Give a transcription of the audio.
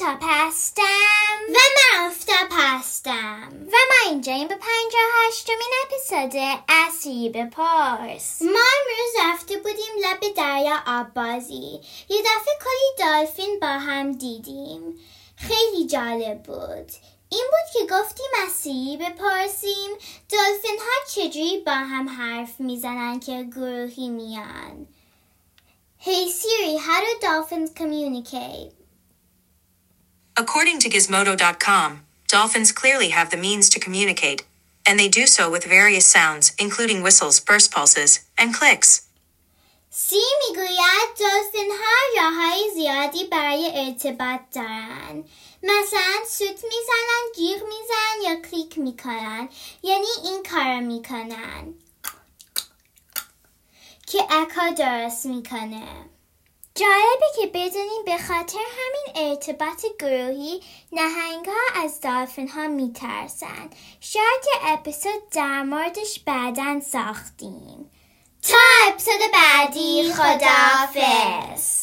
آفتاب هستم و من آفتاب هستم و ما اینجا این به پنجاه هشتمین اپیزود اسیری به پارس ما امروز رفته بودیم لب دریا آب بازی. یه دفعه کلی دالفین با هم دیدیم. خیلی جالب بود. این بود که گفتیم اسیری بپرسیم دلفین ها چجوری با هم حرف می‌زنن که گروهی میان؟ Hey Siri, how do dolphins communicate? According to Gizmodo.com, dolphins clearly have the means to communicate, and they do so with various sounds, including whistles, burst pulses, and clicks. سی میگوید دلفین ها راه های زیادی برای ارتباط دارن مثلا سوت میزنن جیغ میزنن یا کلیک میکنن یعنی این کار میکنن که اکا درست میکنه جالبه که بدونیم به خاطر همین ارتباط گروهی نهنگ ها از دالفین ها میترسن. شاید یه اپیزود در موردش بعدا ساختیم. تا اپیزود بعدی خداحافظ.